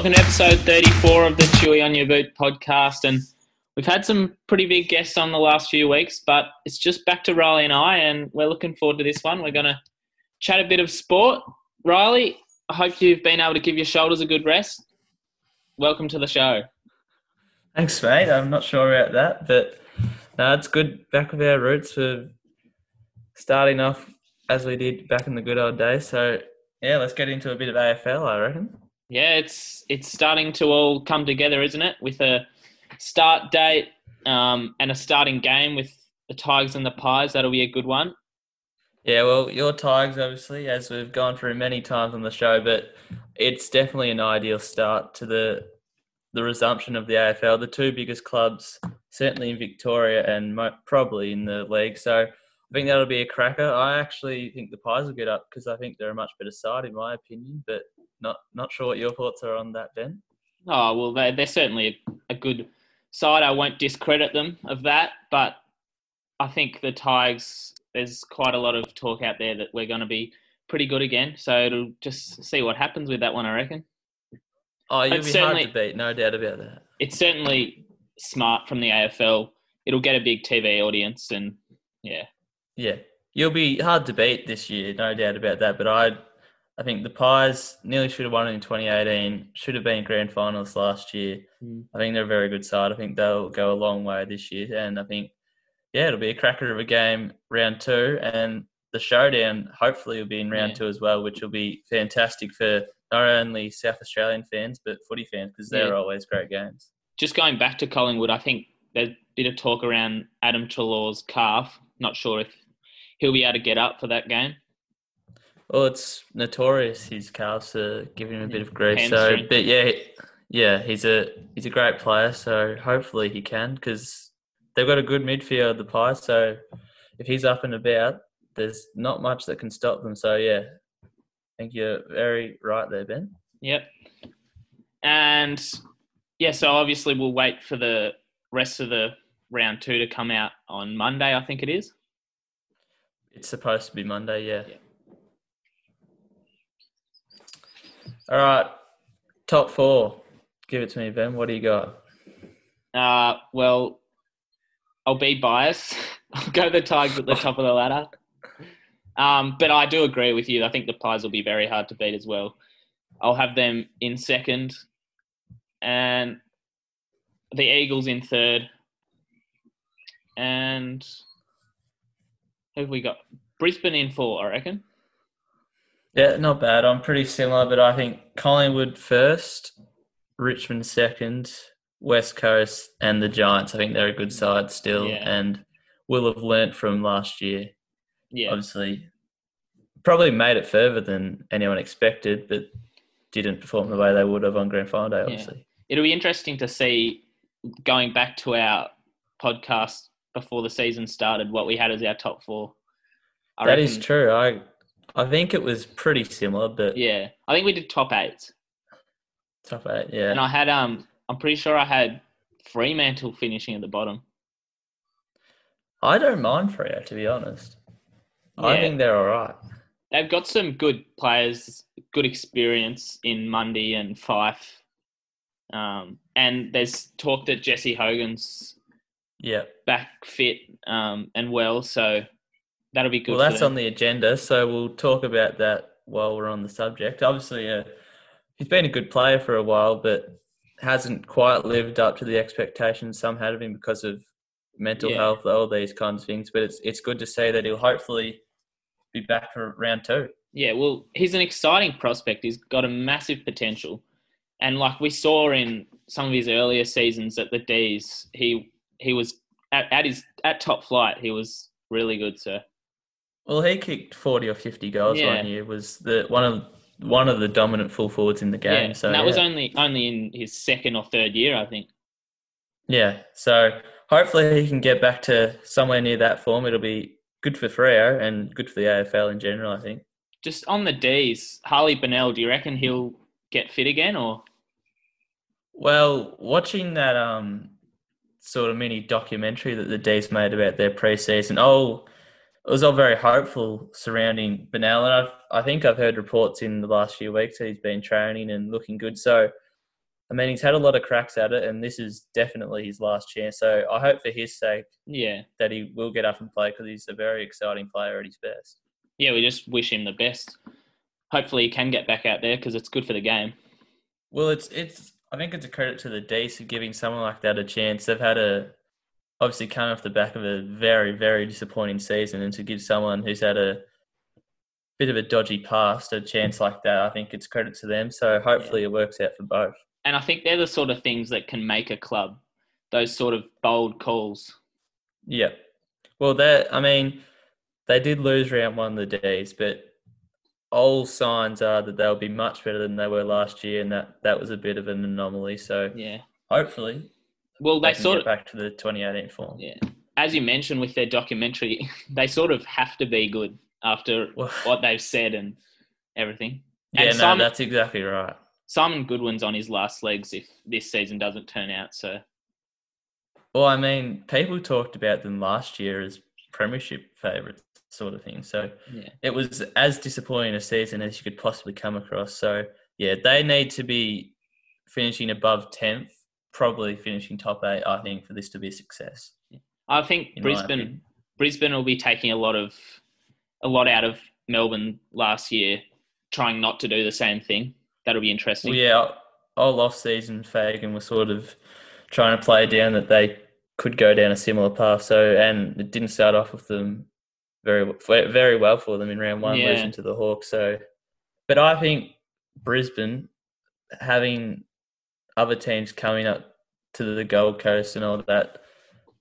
Welcome to episode 34 of the Chewy on Your Boot podcast. And we've had some pretty big guests on the last few weeks, but it's just back to Riley and I, and we're looking forward to this one. We're going to chat a bit of sport. Riley, I hope you've been able to give your shoulders a good rest. Welcome to the show. Thanks, mate. I'm not sure about that, but no, it's good back with our roots for starting off as we did back in the good old days. So, yeah, let's get into a bit of AFL, I reckon. Yeah, it's it's starting to all come together, isn't it? With a start date um, and a starting game with the Tigers and the Pies. That'll be a good one. Yeah, well, your Tigers, obviously, as we've gone through many times on the show, but it's definitely an ideal start to the the resumption of the AFL. The two biggest clubs, certainly in Victoria and probably in the league. So I think that'll be a cracker. I actually think the Pies will get up because I think they're a much better side, in my opinion. But not not sure what your thoughts are on that, Ben. Oh well, they're, they're certainly a good side. I won't discredit them of that, but I think the Tigers. There's quite a lot of talk out there that we're going to be pretty good again. So it'll just see what happens with that one. I reckon. Oh, you'll be hard to beat, no doubt about that. It's certainly smart from the AFL. It'll get a big TV audience, and yeah, yeah, you'll be hard to beat this year, no doubt about that. But I I think the Pies nearly should have won it in 2018. Should have been grand finals last year. Mm. I think they're a very good side. I think they'll go a long way this year, and I think yeah, it'll be a cracker of a game round two, and the showdown hopefully will be in round yeah. two as well, which will be fantastic for not only South Australian fans but footy fans because they're yeah. always great games. Just going back to Collingwood, I think there's a bit of talk around Adam Treloar's calf. Not sure if he'll be able to get up for that game. Well, it's notorious his calves are giving him a bit of grief. So, but yeah, yeah, he's a he's a great player. So hopefully he can because they've got a good midfield, the Pies. So if he's up and about, there's not much that can stop them. So yeah, I think you're very right there, Ben. Yep. And yeah, so obviously we'll wait for the rest of the round two to come out on Monday. I think it is. It's supposed to be Monday, yeah. yeah. All right, top four. Give it to me, Ben. What do you got? Uh, well, I'll be biased. I'll go the Tigers at the top of the ladder. Um, but I do agree with you. I think the Pies will be very hard to beat as well. I'll have them in second, and the Eagles in third, and who have we got? Brisbane in four, I reckon. Yeah, not bad. I'm pretty similar, but I think Collingwood first, Richmond second, West Coast, and the Giants. I think they're a good side still, yeah. and will have learnt from last year. Yeah, obviously, probably made it further than anyone expected, but didn't perform the way they would have on grand final day. Obviously, yeah. it'll be interesting to see going back to our podcast before the season started what we had as our top four. I that reckon, is true. I I think it was pretty similar, but yeah, I think we did top eight. Top eight, yeah. And I had um, I'm pretty sure I had Fremantle finishing at the bottom. I don't mind Freo to be honest. Yeah. I think they're all right. They've got some good players, good experience in Mundy and Fyfe. Um, and there's talk that Jesse Hogan's yeah back fit um, and well, so that'll be good. Well, that's on the agenda, so we'll talk about that while we're on the subject. Obviously, uh, he's been a good player for a while, but hasn't quite lived up to the expectations some had of him because of mental yeah. health, all these kinds of things. But it's it's good to see that he'll hopefully be back for round two. Yeah, well, he's an exciting prospect. He's got a massive potential, and like we saw in some of his earlier seasons at the D's, he he was at, at his at top flight. He was really good, sir. Well, he kicked forty or fifty goals yeah. one year. Was the one of one of the dominant full forwards in the game. Yeah, so and that yeah. was only only in his second or third year, I think. Yeah, so hopefully he can get back to somewhere near that form. It'll be good for Freo and good for the AFL in general. I think. Just on the D's, Harley Bennell, do you reckon he'll get fit again, or? Well, watching that um sort of mini documentary that the D's made about their preseason, oh it was all very hopeful surrounding Bennell, and I've, I think I've heard reports in the last few weeks that he's been training and looking good. So I mean, he's had a lot of cracks at it, and this is definitely his last chance. So I hope for his sake Yeah, that he will get up and play because he's a very exciting player at his best. yeah. We just wish him the best. Hopefully, he can get back out there because it's good for the game. Well, it's it's. I think it's a credit to the D's for giving someone like that a chance. They've had a obviously coming off the back of a very very disappointing season, and to give someone who's had a bit of a dodgy past a chance like that, I think it's credit to them. So hopefully it works out for both. And I think they're the sort of things that can make a club. Those sort of bold calls. Yeah. Well, that I mean, they did lose round one of the D's, but all signs are that they'll be much better than they were last year, and that that was a bit of an anomaly. So Yeah. hopefully Well, they they sort of back to the 2018 form. Yeah. As you mentioned with their documentary, they sort of have to be good after Well, what they've said and everything. yeah, no, Simon- that's exactly right. Simon Goodwin's on his last legs if this season doesn't turn out. So Well, I mean, people talked about them last year as premiership favourites, sort of thing. So yeah, it was as disappointing a season as you could possibly come across. So yeah, they need to be finishing above tenth, probably finishing top eight. I think for this to be a success. I think in Brisbane. Brisbane will be taking a lot of a lot out of Melbourne last year, trying not to do the same thing. That'll be interesting. Well, yeah, all off season, Fagan was sort of trying to play down that they could go down a similar path. So and it didn't start off with them very very well for them in round one, Yeah. losing to the Hawks. So, but I think Brisbane having other teams coming up to the Gold Coast and all that,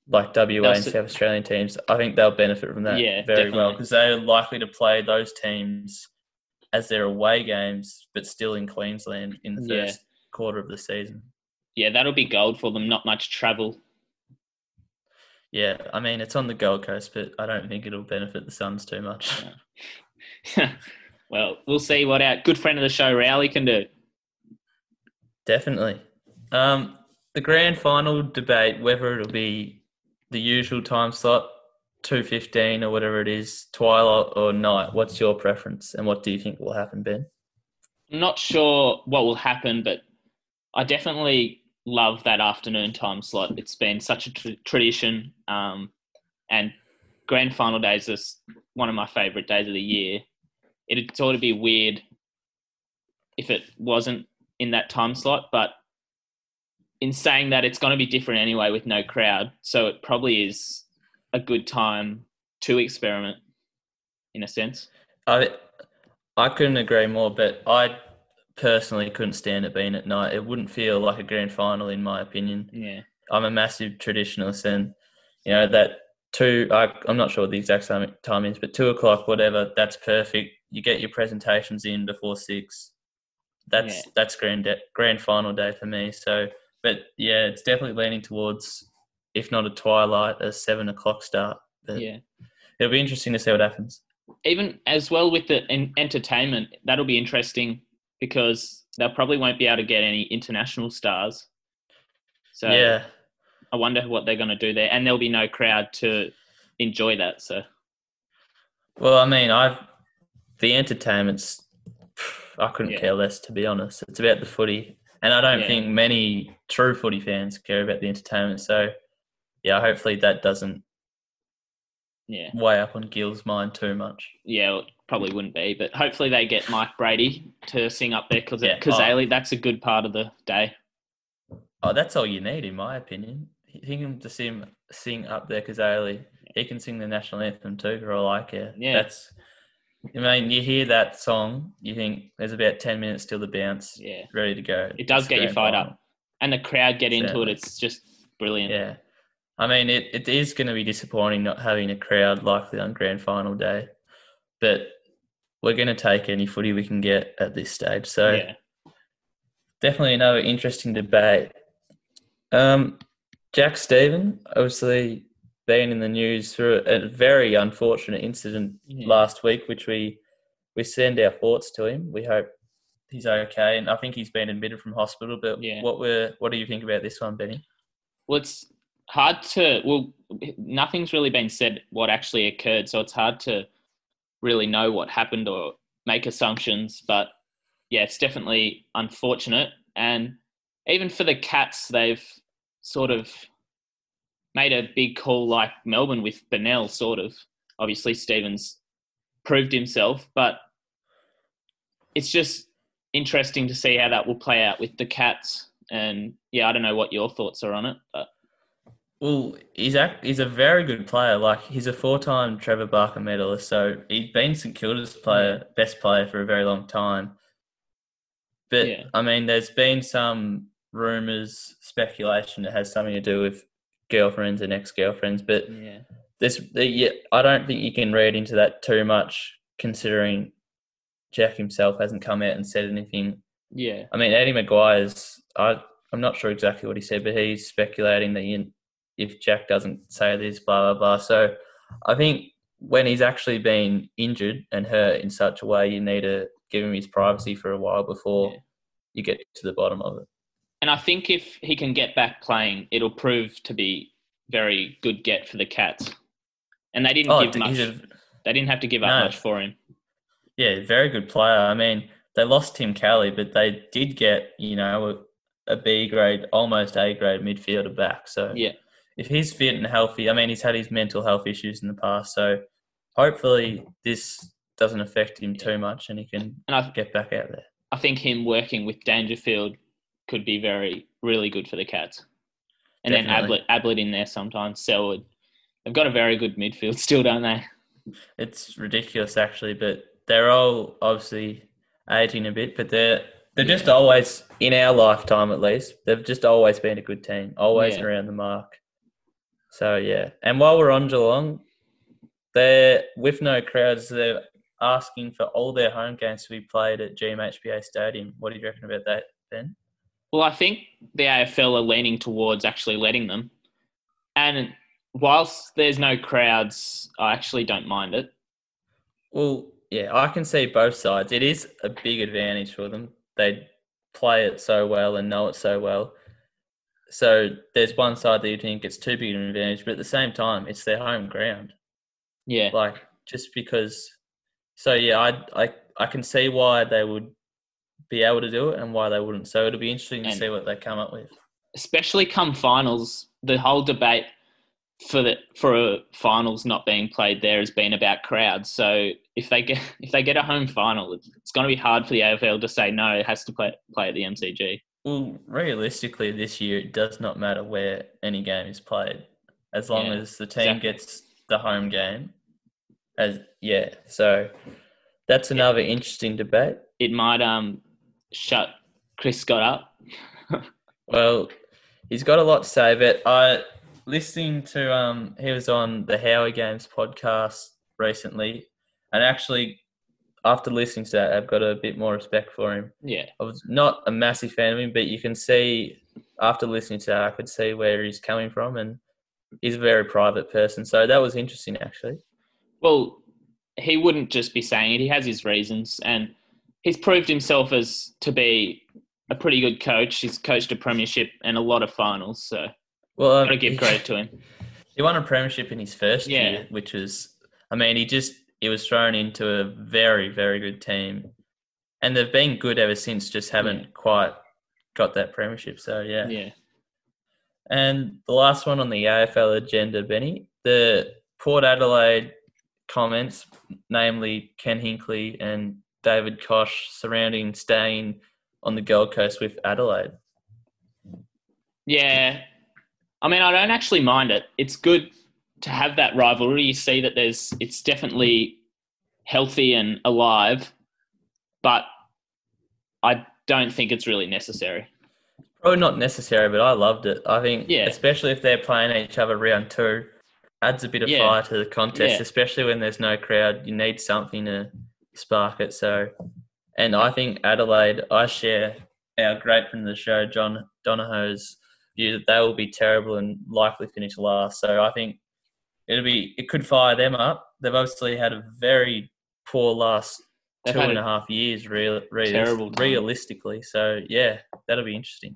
like WA and South Australian teams, I think they'll benefit from that Yeah, very well because they're likely to play those teams as their away games, but still in Queensland in the Yeah. first quarter of the season. yeah, that'll be gold for them. Not much travel. Yeah, I mean it's on the Gold Coast, but I don't think it'll benefit the Suns too much. well, we'll see what our good friend of the show, Rowley, can do. Definitely. Um, the grand final debate, whether it'll be the usual time slot, two fifteen or whatever it is, twilight or night. What's your preference, and what do you think will happen, Ben? I'm not sure what will happen, but I definitely love that afternoon time slot. It's been such a tr- tradition, um, and grand final days is one of my favourite days of the year. It'd sort of be weird if it wasn't in that time slot, but in saying that, it's going to be different anyway with no crowd, so it probably is a good time to experiment, in a sense. I I couldn't agree more, but I personally couldn't stand it being at night. It wouldn't feel like a grand final, in my opinion. Yeah, I'm a massive traditionalist, and you know that two. I, I'm not sure what the exact time, time is, but two o'clock, whatever. That's perfect. You get your presentations in before six. That's Yeah. that's grand de- grand final day for me. So, but yeah, it's definitely leaning towards, if not a twilight, a seven o'clock start. But yeah. it'll be interesting to see what happens. even as well with the en- entertainment, that'll be interesting because they probably won't be able to get any international stars. So yeah, I wonder what they're going to do there, and there'll be no crowd to enjoy that. So Well, I mean, I've the entertainment's. I couldn't Yeah. care less, to be honest. It's about the footy, and I don't Yeah. think many true footy fans care about the entertainment. So, yeah, hopefully that doesn't yeah, weigh up on Gil's mind too much. yeah, well, probably wouldn't be, but hopefully they get Mike Brady to sing up there because Yeah. Oh. Cazaly, that's a good part of the day. Oh, that's all you need, in my opinion. Think him to sing sing up there, because Cazaly. He can sing the national anthem too, for all I care. Yeah. that's. I mean, you hear that song, you think there's about ten minutes till the bounce, Yeah, ready to go. it does It's get you fired final. up, and the crowd get into it. It's just brilliant. Yeah. I mean, it, it is going to be disappointing not having a crowd likely on grand final day, but we're going to take any footy we can get at this stage. So yeah. definitely another interesting debate. Um, Jack Steven, obviously been in the news through a very unfortunate incident Yeah. last week, which we we send our thoughts to him. We hope he's okay, and I think he's been admitted from hospital. But Yeah. what were what do you think about this one, Benny? Well, it's hard to. Well, nothing's really been said what actually occurred, so it's hard to really know what happened or make assumptions. But yeah, it's definitely unfortunate, and even for the Cats, they've sort of made a big call like Melbourne with Bennell, sort of. Obviously, Steven's proved himself, but it's just interesting to see how that will play out with the Cats. And yeah, I don't know what your thoughts are on it, but Well, he's a, he's a very good player. Like he's a four-time Trevor Barker medalist, so he's been St Kilda's player, best player for a very long time. But Yeah. I mean, there's been some rumors, speculation that has something to do with girlfriends and ex-girlfriends. But yeah, this, the, yeah, I don't think you can read into that too much, considering Jack himself hasn't come out and said anything yeah, I mean, Eddie McGuire's. I I'm not sure exactly what he said, but he's speculating that you, if Jack doesn't say this, blah blah blah. So, I think when he's actually been injured and hurt in such a way, you need to give him his privacy for a while before Yeah. you get to the bottom of it. And I think if he can get back playing, it'll prove to be very good get for the Cats. And they didn't Oh, give much. a they didn't have to give up No. much for him. yeah, very good player. I mean, they lost Tim Kelly, but they did get you know a, a B grade, almost A grade midfielder back. So Yeah, if he's fit and healthy, I mean, he's had his mental health issues in the past, so hopefully this doesn't affect him too much and he can and I get back out there. I think him working with Dangerfield could be very really good for the Cats. And then Definitely. Ablett, Ablett in there sometimes. Selwood. They've got a very good midfield still, don't they? It's ridiculous, actually, but they're all obviously aging a bit, but they're they're just always in our lifetime, at least. They've just always been a good team, always Yeah. around the mark. So yeah, and while we're on Geelong, they're with no crowds. They're asking for all their home games to be played at GMHBA Stadium. What do you reckon about that, Ben? Well, I think the AFL are leaning towards actually letting them. And whilst there's no crowds, I actually don't mind it. Well, yeah, I can see both sides. It is a big advantage for them. They play it so well and know it so well. So there's one side that you think it's too big an advantage, but at the same time, it's their home ground. Yeah. Like just because. So yeah, I I I can see why they would be able to do it and why they wouldn't. So it'll be interesting to And- see what they come up with. Especially come finals, the whole debate for the for finals not being played there has been about crowds. So if they get if they get a home final, it's, going to be hard for the AFL to say no. It has to play play at the MCG. Well, realistically, this year it does not matter where any game is played, as long Yeah, as the team exactly. gets the home game. As yeah, so that's Yeah. another interesting debate. It might um shut Chris Scott up. Well, he's got a lot to say, but I listening to um he was on the Howie Games podcast recently, and actually after listening to that, I've got a bit more respect for him. Yeah. I was not a massive fan of him, but you can see after listening to that, I could see where he's coming from, and he's a very private person. So that was interesting, actually. Well, he wouldn't just be saying it. He has his reasons, and he's proved himself as to be a pretty good coach. He's coached a premiership and a lot of finals, so Well, um, gotta give credit to him. He won a premiership in his first Yeah. year, which was, I mean, he just he was thrown into a very very good team, and they've been good ever since. Just haven't Yeah. quite got that premiership. So yeah. Yeah, And the last one on the AFL agenda, Benny, the Port Adelaide comments, namely Ken Hinkley and David Koch, surrounding staying on the Gold Coast with Adelaide. yeah. I mean, I don't actually mind it. It's good to have that rivalry. You see that there's it's definitely healthy and alive, but I don't think it's really necessary. Probably not necessary, but I loved it. I think, Yeah. especially if they're playing each other round two, adds a bit of Yeah. fire to the contest, Yeah. especially when there's no crowd. You need something to spark it. So, and I think Adelaide, I share our great friend of the show, John Donahoe's view that they will be terrible and likely finish last. So I think it'll be it could fire them up. They've obviously had a very poor last They've two and a half years, real, real, realistically. So yeah, that'll be interesting.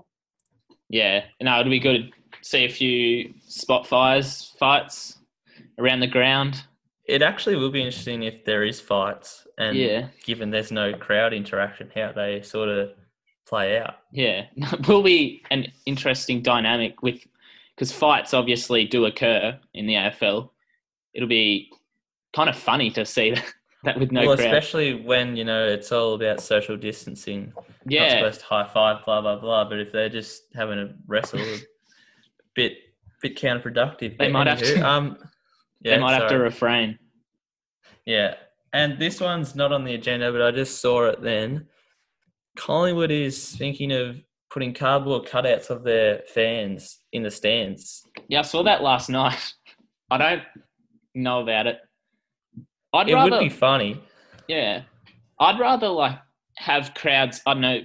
Yeah, no, uh, it'll be good to see a few spot fires fights around the ground. It actually will be interesting if there is fights, and Yeah. given there's no crowd interaction, how they sort of play out. Yeah, will be an interesting dynamic with because fights obviously do occur in the AFL. It'll be kind of funny to see that, that with no well, crowd. especially when you know it's all about social distancing. Not Yeah, supposed to high five, blah blah blah. But if they're just having a wrestle, a bit bit counterproductive. They might have to- Um, they might have to refrain. Yeah, and this one's not on the agenda, but I just saw it then. Collingwood is thinking of putting cardboard cutouts of their fans in the stands. Yeah, I saw that last night. I don't know about it. I'd it rather, would be funny. yeah, I'd rather like have crowds. I don't know,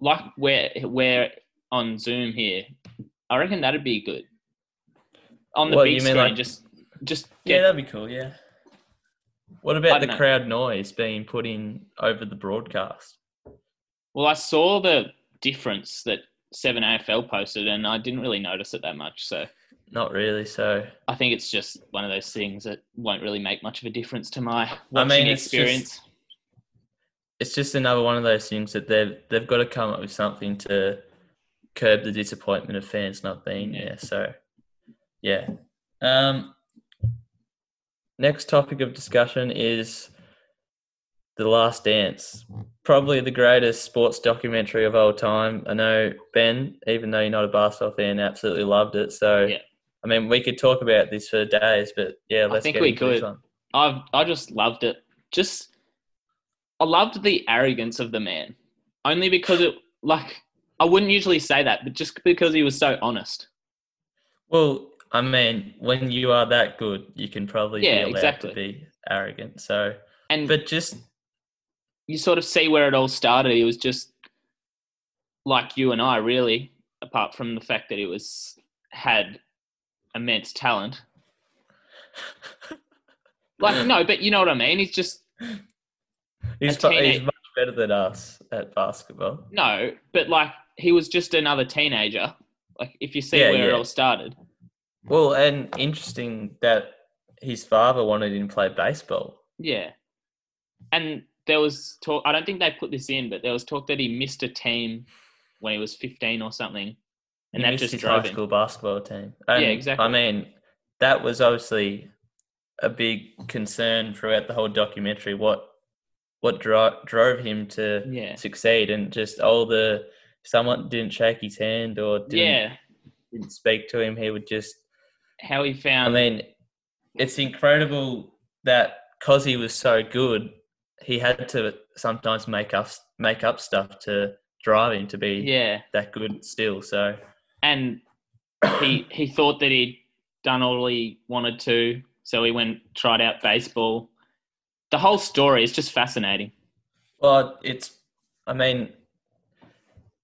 like we're we're on Zoom here. I reckon that'd be good. On the What, big screen, like- just just Yeah, that'd be cool. Yeah. What about the know. crowd noise being put in over the broadcast? Well, I saw the difference that Seven AFL posted, and I didn't really notice it that much. So Not really. So I think it's just one of those things that won't really make much of a difference to my I watching mean, it's just- experience. it's just another one of those things that they've they've got to come up with something to curb the disappointment of fans not being Yeah. there. So yeah. Um next topic of discussion is The Last Dance. Probably the greatest sports documentary of all time. I know Ben, even though you're not a basketball fan, absolutely loved it. So Yeah. I mean we could talk about this for days, but yeah, let's think get we could. I've I just loved it. Just I loved the arrogance of the man. Only because it like I wouldn't usually say that, but just because he was so honest. Well, I mean, when you are that good, you can probably Yeah, be allowed exactly. to be arrogant. So, And but just you sort of see where it all started. It was just like you and I, really, apart from the fact that he was had immense talent. Like no, but you know what I mean. He's just he's, fu- he's much better than us at basketball. no, but like he was just another teenager. Like if you see Yeah, where it all started. Well, and interesting that his father wanted him to play baseball. Yeah. And there was talk, I don't think they put this in, but there was talk that he missed a team when he was 15 or something. And he that just his drove high him. school basketball team. And, exactly. I mean, that was obviously a big concern throughout the whole documentary. What what dro- drove him to Yeah. succeed, and just all the someone didn't shake his hand or didn't, Yeah. didn't speak to him, he would just. How he found. I mean, it's incredible that because he was so good, he had to sometimes make up make up stuff to drive him to be yeah. that good still. So And he, he thought that he'd done all he wanted to. So he went, tried out baseball. The whole story is just fascinating. Well, it's. I mean,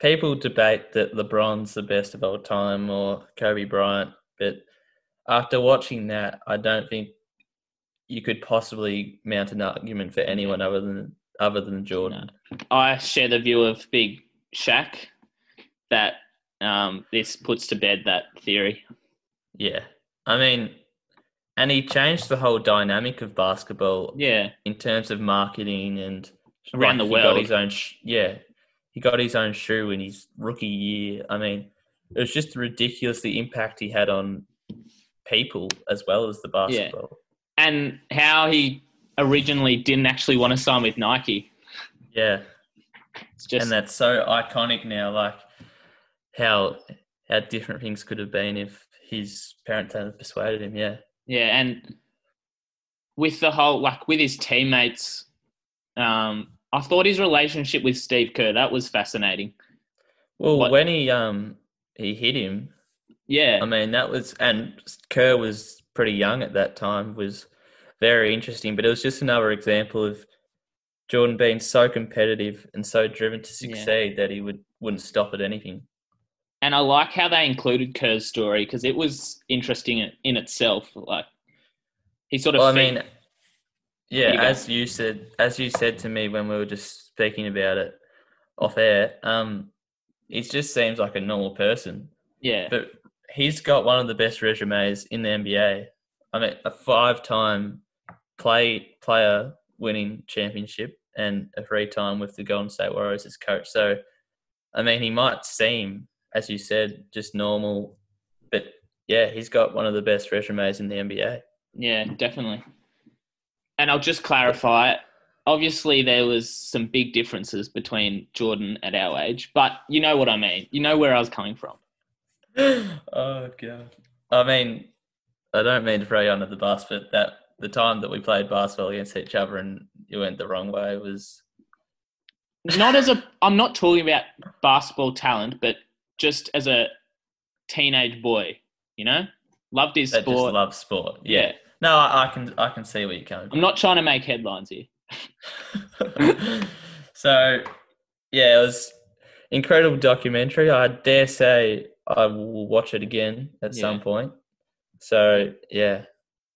people debate that LeBron's the best of all time or Kobe Bryant, but after watching that, I don't think you could possibly mount an argument for anyone other than other than Jordan. I share the view of Big Shaq that um, this puts to bed that theory. Yeah, I mean, and he changed the whole dynamic of basketball Yeah. in terms of marketing and Around the he world. Got his own, sh- yeah, he got his own shoe in his rookie year. I mean, it was just ridiculous the impact he had on people as well as the basketball. and how he originally didn't actually want to sign with Nike. Yeah, It's just and that's so iconic now. Like how how different things could have been if his parents hadn't persuaded him. Yeah, yeah, and with the whole like with his teammates, um, I thought his relationship with Steve Kerr that was fascinating. well, What- when he um he hit him, Yeah, I mean, that was, and Kerr was pretty young at that time, was very interesting, but it was just another example of Jordan being so competitive and so driven to Yeah. succeed that he would, wouldn't stop at anything. and I like how they included Kerr's story because it was interesting in, in itself. Like he sort of, Well, I mean, yeah, You as you said, as you said to me when we were just speaking about it off air, um, he just seems like a normal person. yeah, But he's got one of the best resumes in the NBA. I mean, a five-time play player winning championship and a three-time with the Golden State Warriors as coach. So I mean, he might seem, as you said, just normal, but yeah, he's got one of the best resumes in the NBA. Yeah, definitely. And I'll just clarify. Obviously, there was some big differences between Jordan at our age, but you know what I mean. You know where I was coming from. oh god. I mean, I don't mean to throw you under the bus, but that the time that we played basketball against each other and you went the wrong way was not as a I'm not talking about basketball talent, but just as a teenage boy, you know? Loved his that sport. just loves sport. Yeah. Yeah. No, I, I can I can see where you're coming from. I'm not trying to make headlines here. so yeah, it was incredible documentary. I dare say I will watch it again at some point. So yeah.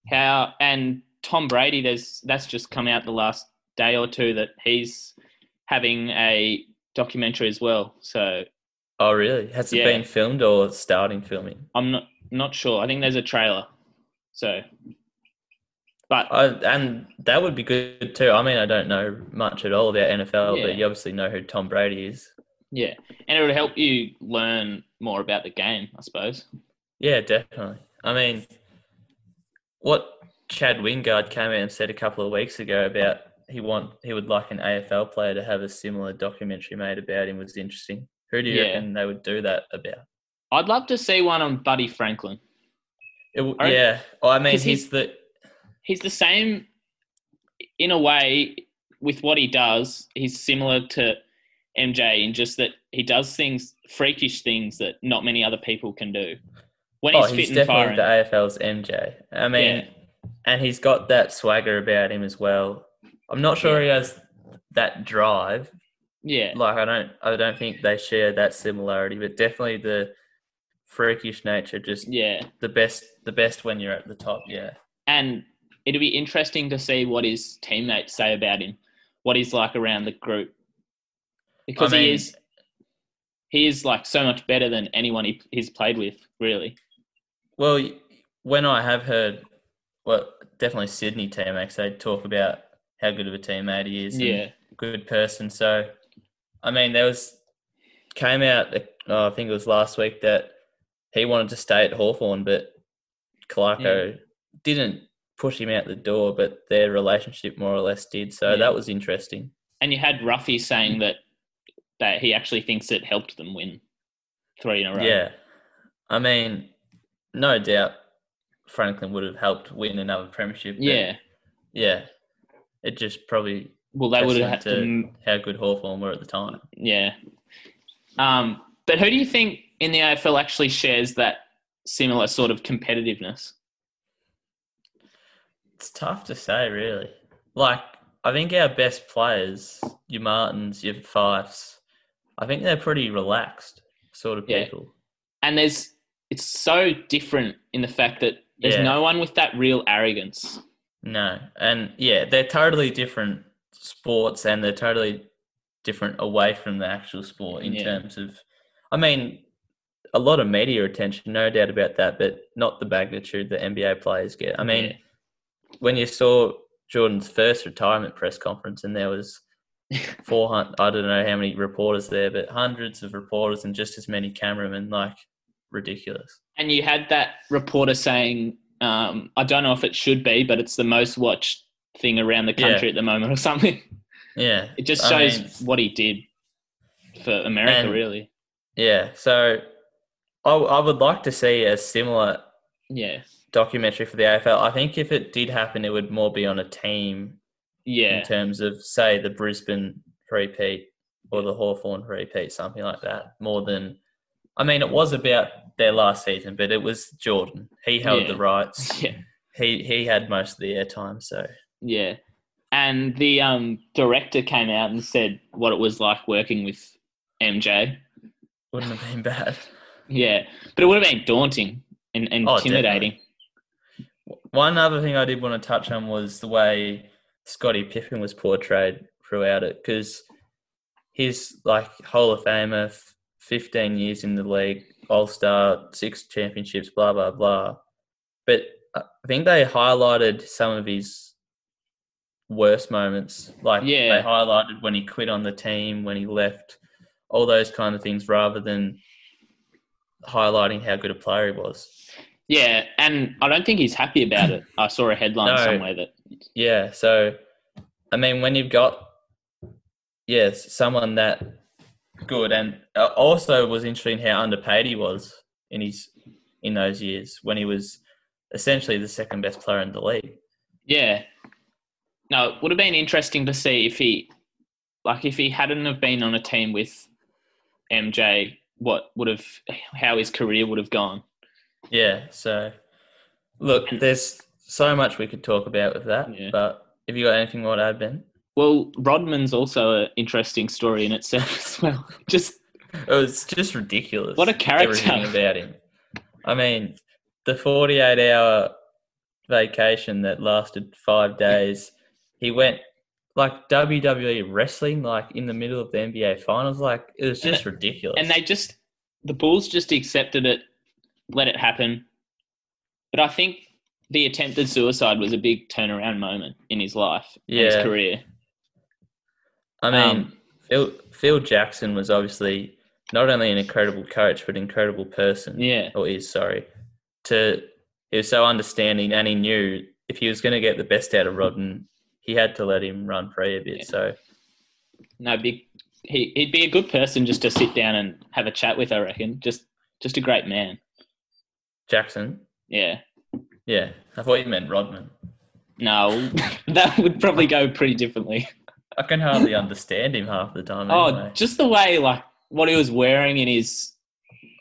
How and Tom Brady, there's that's just come out the last day or two that he's having a documentary as well. So Oh really? Has it been filmed or starting filming? I'm not not sure. I think there's a trailer. So, but I, and that would be good too. I mean, I don't know much at all about NFL, but you obviously know who Tom Brady is. Yeah, and it would help you learn more about the game, I suppose. Yeah, definitely. I mean, what Chad Wingard came out and said a couple of weeks ago about he want he would like an AFL player to have a similar documentary made about him was interesting. Who do you Yeah. reckon they would do that about? I'd love to see one on Buddy Franklin. It, I yeah, well, I mean he's he's- the He's the same in a way with what he does. He's similar to MJ in just that he does things, freakish things that not many other people can do. When oh, he's he's fit and definitely firing, the AFL's MJ. I mean, Yeah. and he's got that swagger about him as well. I'm not sure he has that drive, yeah, like I don't I don't think they share that similarity, but definitely the freakish nature just yeah. the best the best when you're at the top, yeah. and it'd be interesting to see what his teammates say about him, what he's like around the group, because I he is he is like so much better than anyone he, he's played with, really. Well, when I have heard well definitely Sydney teammates, they talk about how good of a teammate he is and Yeah, good person. So I mean there was came out uh, I think it was last week that he wanted to stay at Hawthorn, but Clarko didn't push him out the door, but their relationship more or less did. So Yeah. that was interesting. and you had Ruffy saying that that he actually thinks it helped them win three in a row. Yeah. I mean, no doubt Franklin would have helped win another premiership. yeah. Yeah. It just probably Well, they would have had to. to how good Hawthorn were at the time. Yeah. Um, but who do you think in the AFL actually shares that similar sort of competitiveness? It's tough to say, really. Like, I think our best players, your Martins, your Fyfes, I think they're pretty relaxed sort of Yeah. people. And there's it's so different in the fact that there's Yeah. no one with that real arrogance. No. And yeah, they're totally different sports and they're totally different away from the actual sport in Yeah. terms of, I mean, a lot of media attention, no doubt about that, but not the magnitude that NBA players get. I mean, when you saw Jordan's first retirement press conference and there was 400, I don't know how many reporters there, but hundreds of reporters and just as many cameramen, like ridiculous. And you had that reporter saying, um, I don't know if it should be, but it's the most watched thing around the Yeah. country at the moment or something. Yeah. It just I shows mean, what he did for America, And- really. Yeah. So I, I would like to see a similar Yeah. documentary for the AFL. I think if it did happen, it would more be on a team Yeah. in terms of, say, the Brisbane repeat or the Hawthorn repeat, something like that, more than. I mean, it was about their last season, but it was Jordan. He held Yeah. the rights. Yeah. He he had most of the airtime. So Yeah. And the um, director came out and said what it was like working with MJ. wouldn't have been bad. Yeah. But it would have been daunting and, and Oh, intimidating. One other thing I did want to touch on was the way Scottie Pippen was portrayed throughout it, because he's like Hall of Famer, f- 15 years in the league, All Star, six championships, blah, blah, blah. But uh, I think they highlighted some of his worst moments. Like Yeah. they highlighted when he quit on the team, when he left all those kind of things rather than highlighting how good a player he was. Yeah, and I don't think he's happy about it. I saw a headline No. somewhere that Yeah, so I mean, when you've got yes, someone that good, and uh, also was interesting how underpaid he was in his in those years when he was essentially the second best player in the league. Yeah. No, it would have been interesting to see if he, like, if he hadn't have been on a team with MJ, what would have, how his career would have gone. Yeah, so look, there's so much we could talk about with that, Yeah. but have you got anything more to add, Ben? Well, Rodman's also an interesting story in itself as well. Just It was just ridiculous. What a character. Everything about him. I mean, the 48 hour vacation that lasted five days, he went like WWE wrestling, like in the middle of the NBA finals. Like, it was just ridiculous. and they just the Bulls just accepted it, let it happen. But I think the attempted suicide was a big turnaround moment in his life, in his career. I mean, Um, Phil, Phil Jackson was obviously not only an incredible coach, but an incredible person. Yeah, or is sorry, to he was so understanding and he knew if he was going to get the best out of Rodman, he had to let him run free a bit. Yeah. So no big. He he'd be a good person just to sit down and have a chat with. I reckon. Just just a great man. Jackson, Yeah. Yeah, I thought you meant Rodman. No, that would probably go pretty differently. I can hardly understand him half the time. Oh, just the way like what he was wearing in his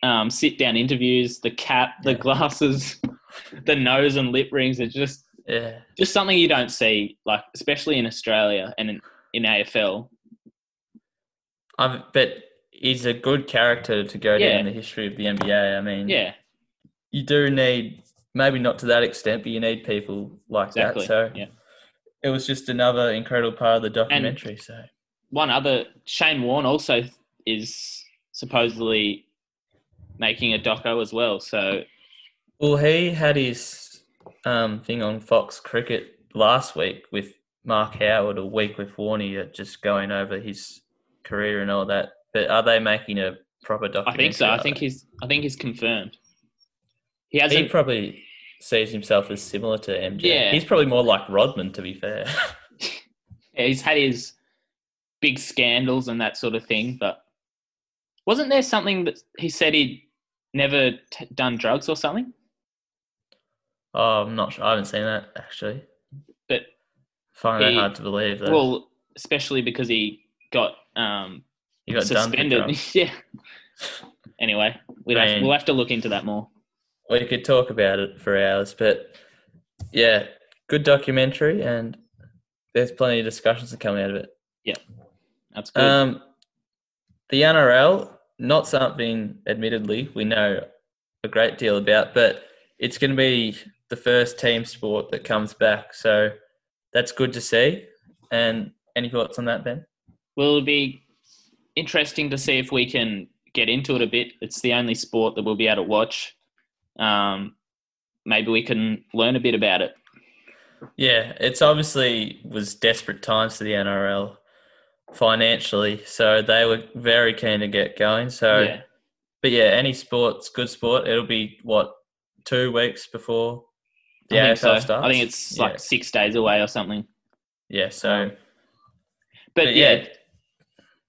um, sit down interviews, the cap, the Yeah. glasses, the nose and lip rings. It's just yeah, just something you don't see, like especially in Australia and in, in AFL. i but he's a good character to go Yeah. down in the history of the NBA. I mean, Yeah, you do need maybe not to that extent, but you need people like exactly. that. So yeah. it was just another incredible part of the documentary. so One other Shane Warne also is supposedly making a doco as well. So Well, he had his um, thing on Fox Cricket last week with Mark Howard, a week with Warney, just going over his career and all that. But are they making a proper I think so. I think he's I think he's confirmed. He hasn't. he probably sees himself as similar to MJ. Yeah. He's probably more like Rodman, to be fair. Yeah, he's had his big scandals and that sort of thing, but wasn't there something that he said he'd never t- done drugs or something? oh, I'm not sure. I haven't seen that actually. But Find that hard to believe. Though. well, especially because he got um, he got suspended. yeah. Anyway, we'd have, we'll have to look into that more. We could talk about it for hours, but yeah, good documentary, and there's plenty of discussions that come out of it. Yeah, that's good. Um, the NRL, not something, admittedly, we know a great deal about, but it's going to be the first team sport that comes back, so that's good to see. And any thoughts on that, Ben? Well, it'll be interesting to see if we can get into it a bit. It's the only sport that we'll be able to watch. Um, maybe we can learn a bit about it. Yeah, it's obviously was desperate times for the NRL financially, so they were very keen to get going. So, yeah, but yeah, any sport's good sport. It'll be what two weeks before the I AFL so. starts. I think it's Yeah. like six days away or something. yeah. So, Um, But, but yeah, yeah,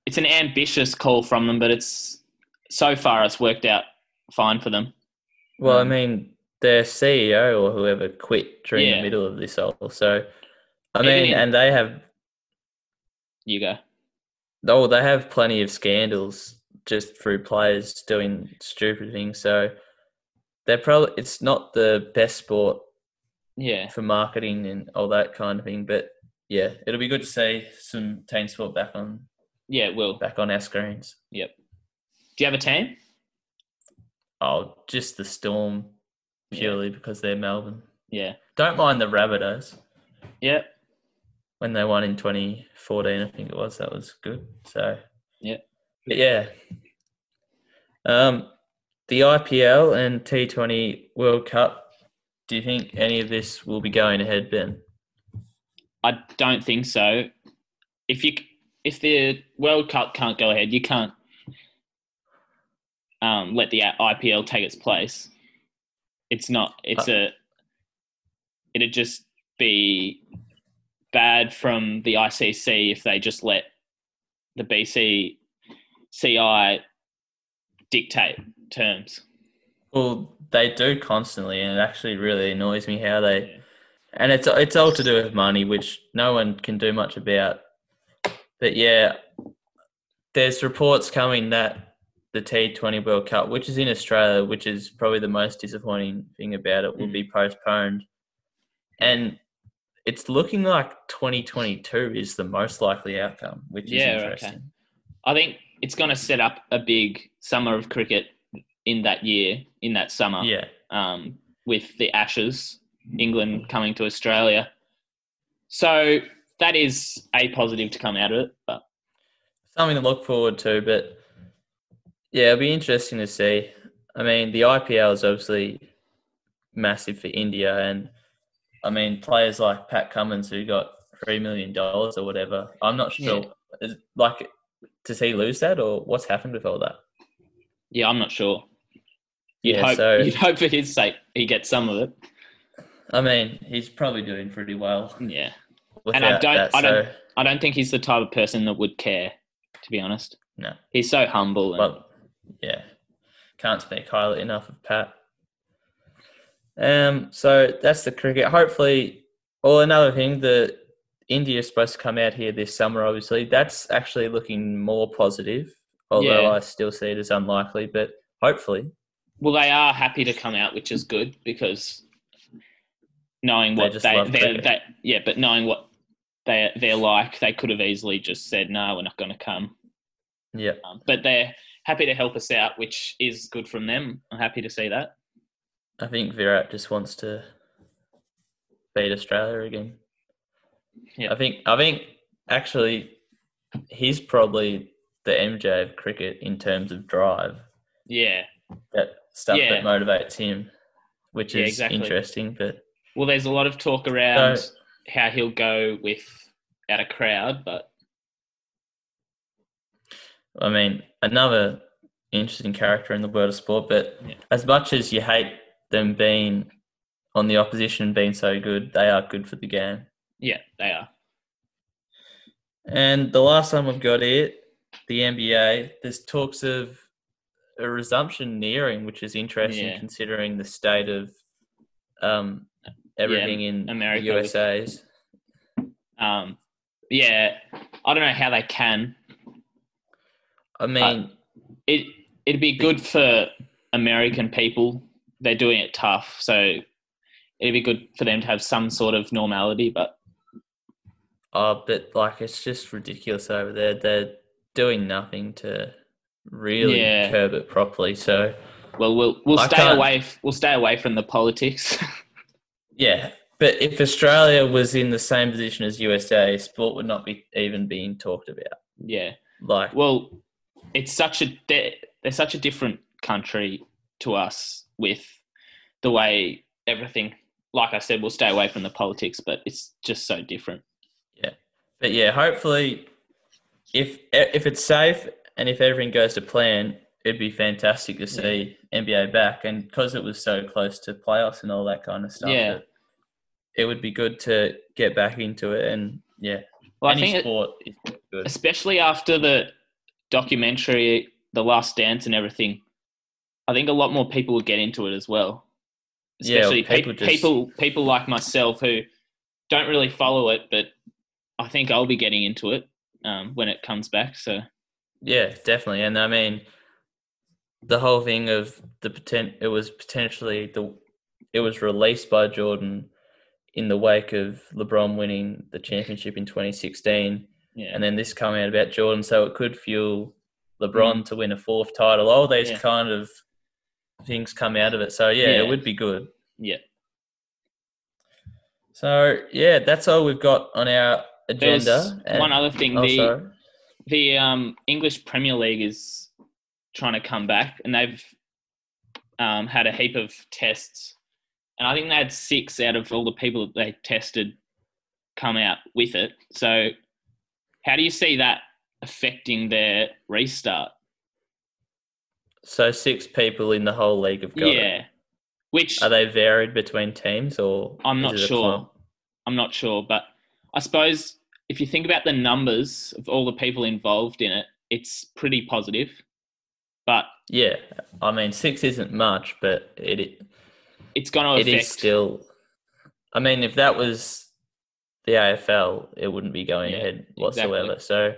it's an ambitious call from them, but it's so far it's worked out fine for them. Well, I um, mean, their CEO or whoever quit during Yeah. the middle of this all. So, I Even mean, in- and they have You go. oh, they have plenty of scandals just through players doing stupid things. So, they're probably it's not the best sport Yeah, for marketing and all that kind of thing. But yeah, it'll be good to see some team sport back on yeah, it will. back on our screens. Yep. Do you have a team? Oh, just the Storm purely because they're Melbourne. Yeah. Don't mind the Rabbitohs Yep. when they won in 2014. I think it was that was good. So Yeah. but yeah. Um, the IPL and T20 World Cup. Do you think any of this will be going ahead, Ben? I don't think so. If you if the World Cup can't go ahead, you can't um, let the IPL take its place. It's not. It's a. It'd just be bad from the ICC if they just let the BC CI dictate terms. Well, they do constantly, and it actually really annoys me how they. Yeah. And it's it's all to do with money, which no one can do much about. But yeah, there's reports coming that the T20 World Cup, which is in Australia, which is probably the most disappointing thing about it, will mm. be postponed. And it's looking like 2022 is the most likely outcome, which yeah, is interesting. Okay. I think it's going to set up a big summer of cricket in that year, in that summer. Yeah. Um, with the Ashes, England coming to Australia. So that is a positive to come out of it, but something to look forward to. But yeah, it'll be interesting to see. I mean, the IPL is obviously massive for India, and I mean, players like Pat Cummins who got three million dollars or whatever. I'm not sure. Yeah. Is, like, does he lose that, or what's happened with all that? Yeah, I'm not sure. You'd yeah, hope, so you'd hope for his sake he gets some of it. I mean, he's probably doing pretty well. Yeah, and I don't, that, I don't, so. I don't think he's the type of person that would care. To be honest, no, he's so humble. And, well, yeah, can't speak highly enough of Pat. Um, so that's the cricket. Hopefully, well, another thing, the India is supposed to come out here this summer. Obviously, that's actually looking more positive. Although yeah. I still see it as unlikely, but hopefully. Well, they are happy to come out, which is good because knowing what they, they, they, they yeah, but knowing what they they're like, they could have easily just said no, we're not going to come. Yeah, um, but they're happy to help us out, which is good from them. I'm happy to see that. I think Virat just wants to beat Australia again. Yeah. I think I think actually he's probably the MJ of cricket in terms of drive. Yeah. That stuff yeah. that motivates him, which yeah, is exactly. interesting. But well, there's a lot of talk around so, how he'll go with at a crowd, but I mean, another interesting character in the world of sport. But yeah. as much as you hate them being on the opposition being so good, they are good for the game. Yeah, they are. And the last time we've got it, the NBA, there's talks of a resumption nearing, which is interesting yeah. considering the state of um, everything yeah, in America the USA's. Um, yeah, I don't know how they can. I uh, mean, it it'd be good for American people they're doing it tough. So it'd be good for them to have some sort of normality, but oh, but like it's just ridiculous over there. They're doing nothing to really yeah. curb it properly. So well, we'll we'll I stay can't... away. We'll stay away from the politics. yeah, but if Australia was in the same position as USA, sport would not be even being talked about. Yeah, like well, it's such a they're, they're such a different country to us with the way everything. Like I said, we'll stay away from the politics, but it's just so different. Yeah, but yeah, hopefully, if if it's safe and if everything goes to plan, it'd be fantastic to see yeah. NBA back. And because it was so close to playoffs and all that kind of stuff, yeah. it, it would be good to get back into it. And yeah, well, any I think sport it, is good. Especially after the documentary, The Last Dance, and everything. I think a lot more people will get into it as well. Especially yeah, people, pe- just... people, people like myself who don't really follow it, but I think I'll be getting into it um, when it comes back. So yeah, definitely. And I mean, the whole thing of the potent, it was potentially the, it was released by Jordan in the wake of LeBron winning the championship in 2016. Yeah. And then this coming out about Jordan, so it could fuel LeBron mm. to win a fourth title. All these yeah. kind of things come out of it. So yeah, yeah, it would be good. Yeah. So yeah, that's all we've got on our agenda. And, one other thing, the oh, the um, English Premier League is trying to come back, and they've um, had a heap of tests, and I think they had six out of all the people that they tested come out with it. So, how do you see that affecting their restart? So six people in the whole league have got it. yeah. Which Are they varied between teams or? I'm not sure. I'm not sure, but I suppose if you think about the numbers of all the people involved in it, it's pretty positive. But Yeah, I mean six isn't much, but it it, it's going to it affect. is still. I mean, if that was the AFL, it wouldn't be going Yeah, ahead whatsoever. exactly. So,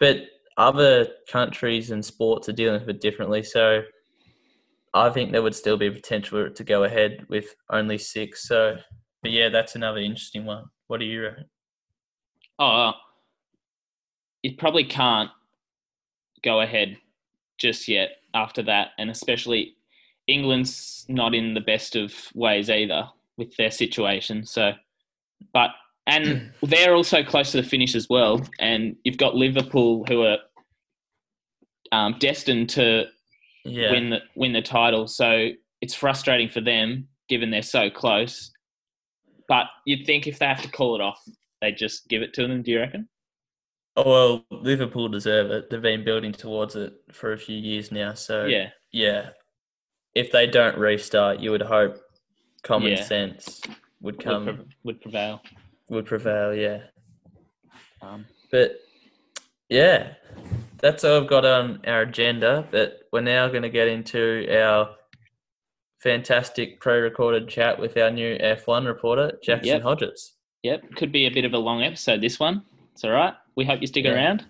but other countries and sports are dealing with it differently. So, I think there would still be potential to go ahead with only six. So, but yeah, that's another interesting one. What do you reckon? oh, it probably can't go ahead just yet after that, and especially England's not in the best of ways either with their situation. So, but and they're also close to the finish as well, and you've got Liverpool who are um, destined to Yeah, win the win the title. So it's frustrating for them given they're so close. But you'd think if they have to call it off, they just give it to them. Do you reckon? Oh well, Liverpool deserve it. They've been building towards it for a few years now. So Yeah, yeah, if they don't restart, you would hope common Yeah. sense would would, come pre- would prevail. Would prevail. Yeah, Um, but yeah, that's all I've got on our agenda. But we're now going to get into our fantastic pre-recorded chat with our new F1 reporter, Jackson Yep. Hodges. yep, could be a bit of a long episode. This one, it's all right. We hope you stick Yeah. around.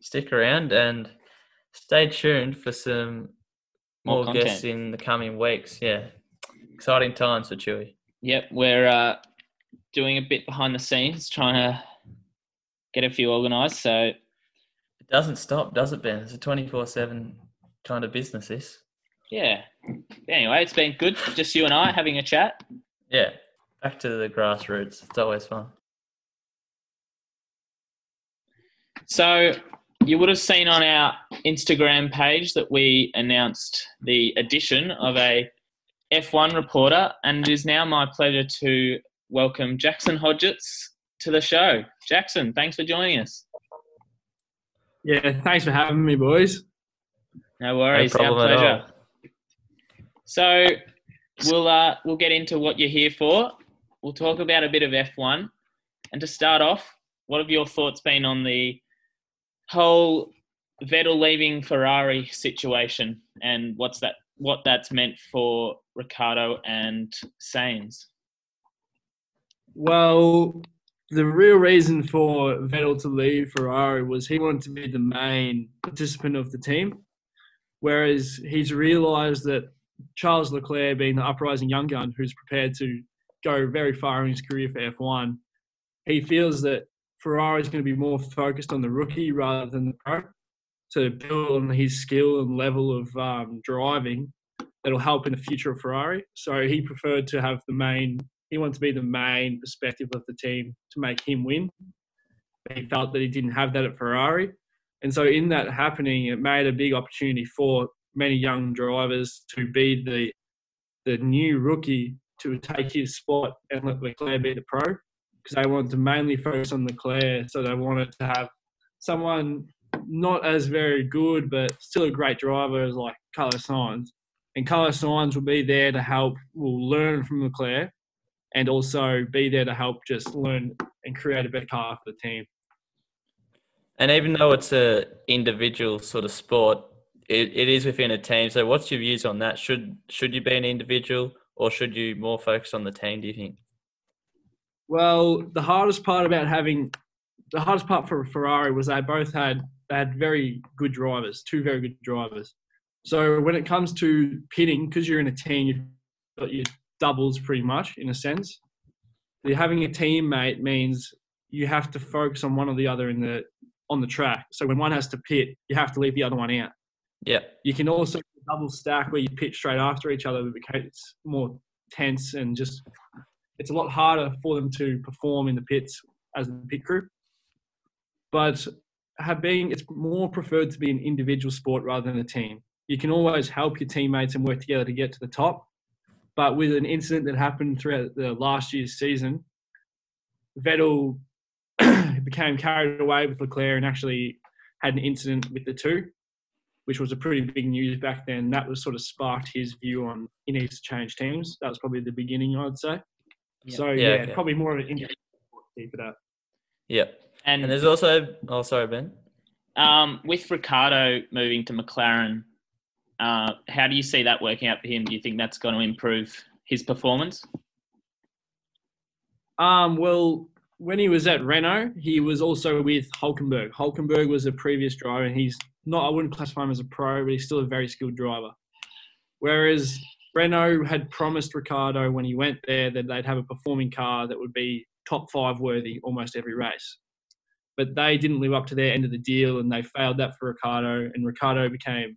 Stick around and stay tuned for some More more, guests in the coming weeks. Yeah, exciting times for Chewy. Yep, we're uh, doing a bit behind the scenes, trying to get a few organised. So It doesn't stop, does it, Ben? It's a twenty-four-seven kind of business. This. yeah. Anyway, it's been good, just you and I having a chat. Yeah, back to the grassroots. It's always fun. So you would have seen on our Instagram page that we announced the addition of a F1 reporter, and it is now my pleasure to welcome Jackson Hodgetts to the show. Jackson, thanks for joining us. Yeah, thanks for having me, boys. No worries, no our problem at pleasure. all. So we'll uh, we'll get into what you're here for. We'll talk about a bit of F1, and to start off, what have your thoughts been on the whole Vettel leaving Ferrari situation, and what's that what that's meant for Ricciardo and Sainz? Well, the real reason for Vettel to leave Ferrari was he wanted to be the main participant of the team, whereas he's realised that Charles Leclerc, being the uprising young gun who's prepared to go very far in his career for F1, he feels that Ferrari is going to be more focused on the rookie rather than the pro to build on his skill and level of um, driving that'll help in the future of Ferrari. So he preferred to have the main he wanted to be the main perspective of the team to make him win. He felt that he didn't have that at Ferrari. And so in that happening, it made a big opportunity for many young drivers to be the the new rookie to take his spot and let Leclerc be the pro. Because they wanted to mainly focus on Leclerc, so they wanted to have someone not as very good but still a great driver as like Carlos Sainz. And Carlos Sainz will be there to help, will learn from Leclerc and also be there to help just learn and create a better car for the team. And even though it's a individual sort of sport, it, it is within a team. So, what's your views on that? Should should you be an individual, or should you more focus on the team? Do you think? Well, the hardest part about having the hardest part for Ferrari was they both had they had very good drivers, two very good drivers. So when it comes to pitting, because you're in a team, you've got your doubles pretty much in a sense. The having a teammate means you have to focus on one or the other in the on the track. So when one has to pit, you have to leave the other one out. Yeah, You can also double stack where you pit straight after each other because it's more tense and just it's a lot harder for them to perform in the pits as the pit crew. But have been it's more preferred to be an individual sport rather than a team. You can always help your teammates and work together to get to the top. But with an incident that happened throughout the last year's season, Vettel became carried away with Leclerc and actually had an incident with the two. which was a pretty big news back then. That was sort of sparked his view on he needs to change teams. That was probably the beginning, I'd say. Yeah. So Yeah, yeah, okay. probably more of an Indian keep it up. Yep. And, And there's also, oh, sorry, Ben. um, with Ricciardo moving to McLaren, uh, how do you see that working out for him? Do you think that's going to improve his performance? Um, well, when he was at Renault, he was also with Hulkenberg. Hulkenberg was a previous driver, and he's not. I wouldn't classify him as a pro, but he's still a very skilled driver. Whereas Renault had promised Ricciardo when he went there that they'd have a performing car that would be top five worthy almost every race. But they didn't live up to their end of the deal, and they failed that for Ricciardo. And Ricciardo became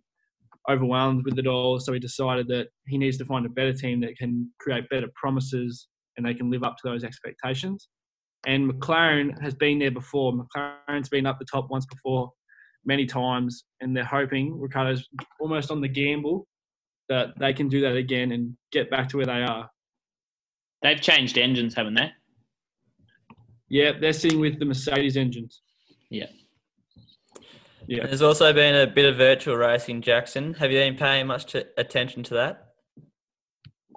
overwhelmed with it all, so he decided that he needs to find a better team that can create better promises and they can live up to those expectations. And McLaren has been there before. McLaren's been up the top once before, many times, and they're hoping Ricciardo's almost on the gamble that they can do that again and get back to where they are. They've changed engines, haven't they? Yeah, they're sitting with the Mercedes engines. Yeah. Yeah. There's also been a bit of virtual racing, Jackson. Have you been paying much to, attention to that?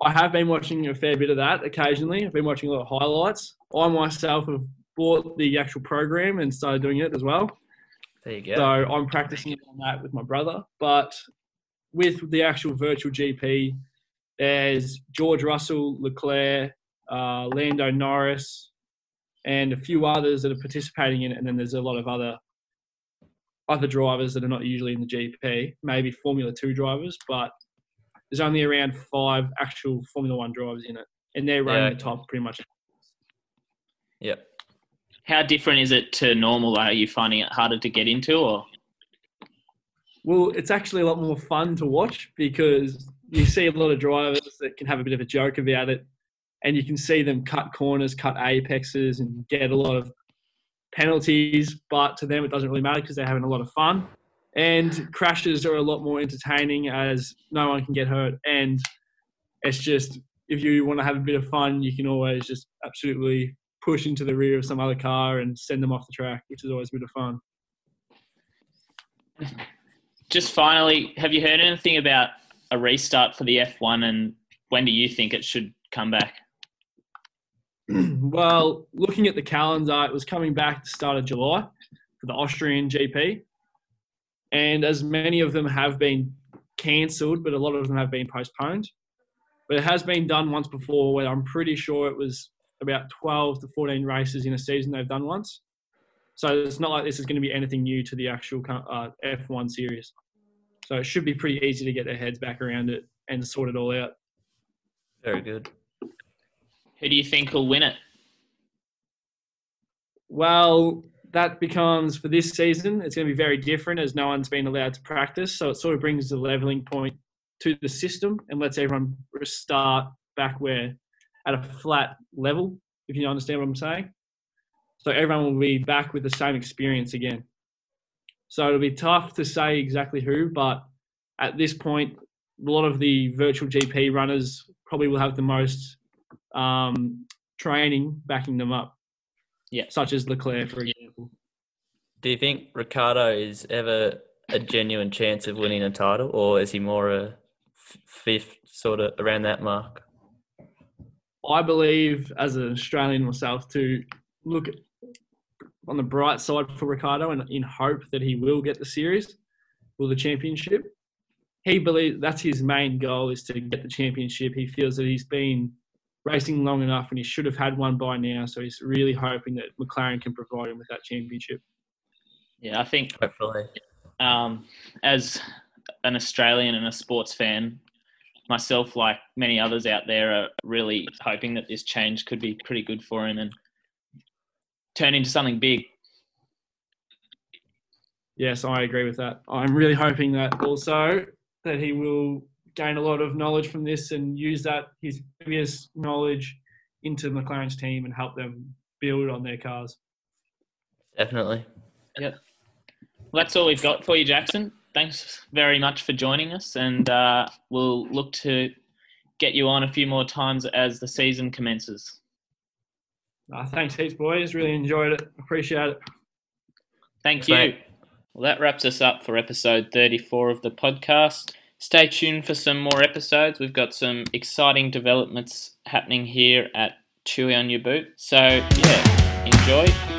I have been watching a fair bit of that occasionally. I've been watching a lot of highlights. I myself have bought the actual program and started doing it as well. There you go. So I'm practicing it on that with my brother. But with the actual virtual GP, there's George Russell, Leclerc, uh, Lando Norris, and a few others that are participating in it. And then there's a lot of other other drivers that are not usually in the GP, maybe Formula Two drivers, but there's only around five actual Formula One drivers in it, and they're running Yeah. the top pretty much. Yep. How different is it to normal? Are you finding it harder to get into, or Well, it's actually a lot more fun to watch because you see a lot of drivers that can have a bit of a joke about it, and you can see them cut corners, cut apexes, and get a lot of penalties. But to them, it doesn't really matter because they're having a lot of fun. And crashes are a lot more entertaining as no one can get hurt. And it's just if you want to have a bit of fun, you can always just absolutely push into the rear of some other car and send them off the track, which is always a bit of fun. just finally, have you heard anything about a restart for the F1, and when do you think it should come back? well, looking at the calendar, it was coming back the start of July for the Austrian GP. And as many of them have been cancelled, but a lot of them have been postponed. But it has been done once before where I'm pretty sure it was about 12 to 14 races in a season they've done once. So it's not like this is going to be anything new to the actual uh, F1 series. So it should be pretty easy to get their heads back around it and sort it all out. Very good. Who do you think will win it? Well, that becomes for this season, it's going to be very different as no one's been allowed to practice. So it sort of brings the leveling point to the system and lets everyone start back where at a flat level, if you understand what I'm saying. So everyone will be back with the same experience again. So it'll be tough to say exactly who, but at this point, a lot of the virtual GP runners probably will have the most um, training backing them up. Yeah. Such as Leclerc, for example. Do you think Ricciardo is ever a genuine chance of winning a title, or is he more a fifth, sort of around that mark? I believe, as an Australian myself, to look on the bright side for Ricciardo and in hope that he will get the series or the championship. He believes that's his main goal is to get the championship. He feels that he's been racing long enough and he should have had one by now. So he's really hoping that McLaren can provide him with that championship. Yeah, I think Hopefully. um, as an Australian and a sports fan, myself, like many others out there, are really hoping that this change could be pretty good for him and turn into something big. Yes, I agree with that. I'm really hoping that also that he will gain a lot of knowledge from this and use that his previous knowledge into McLaren's team and help them build on their cars. Definitely. Well, that's all we've got for you, Jackson. Thanks very much for joining us, and uh, we'll look to get you on a few more times as the season commences. Uh, thanks heaps, boys. Really enjoyed it. Appreciate it. Thank you. mate. Well, that wraps us up for episode 34 of the podcast. Stay tuned for some more episodes. We've got some exciting developments happening here at Chewy on Your Boot. So, yeah, enjoy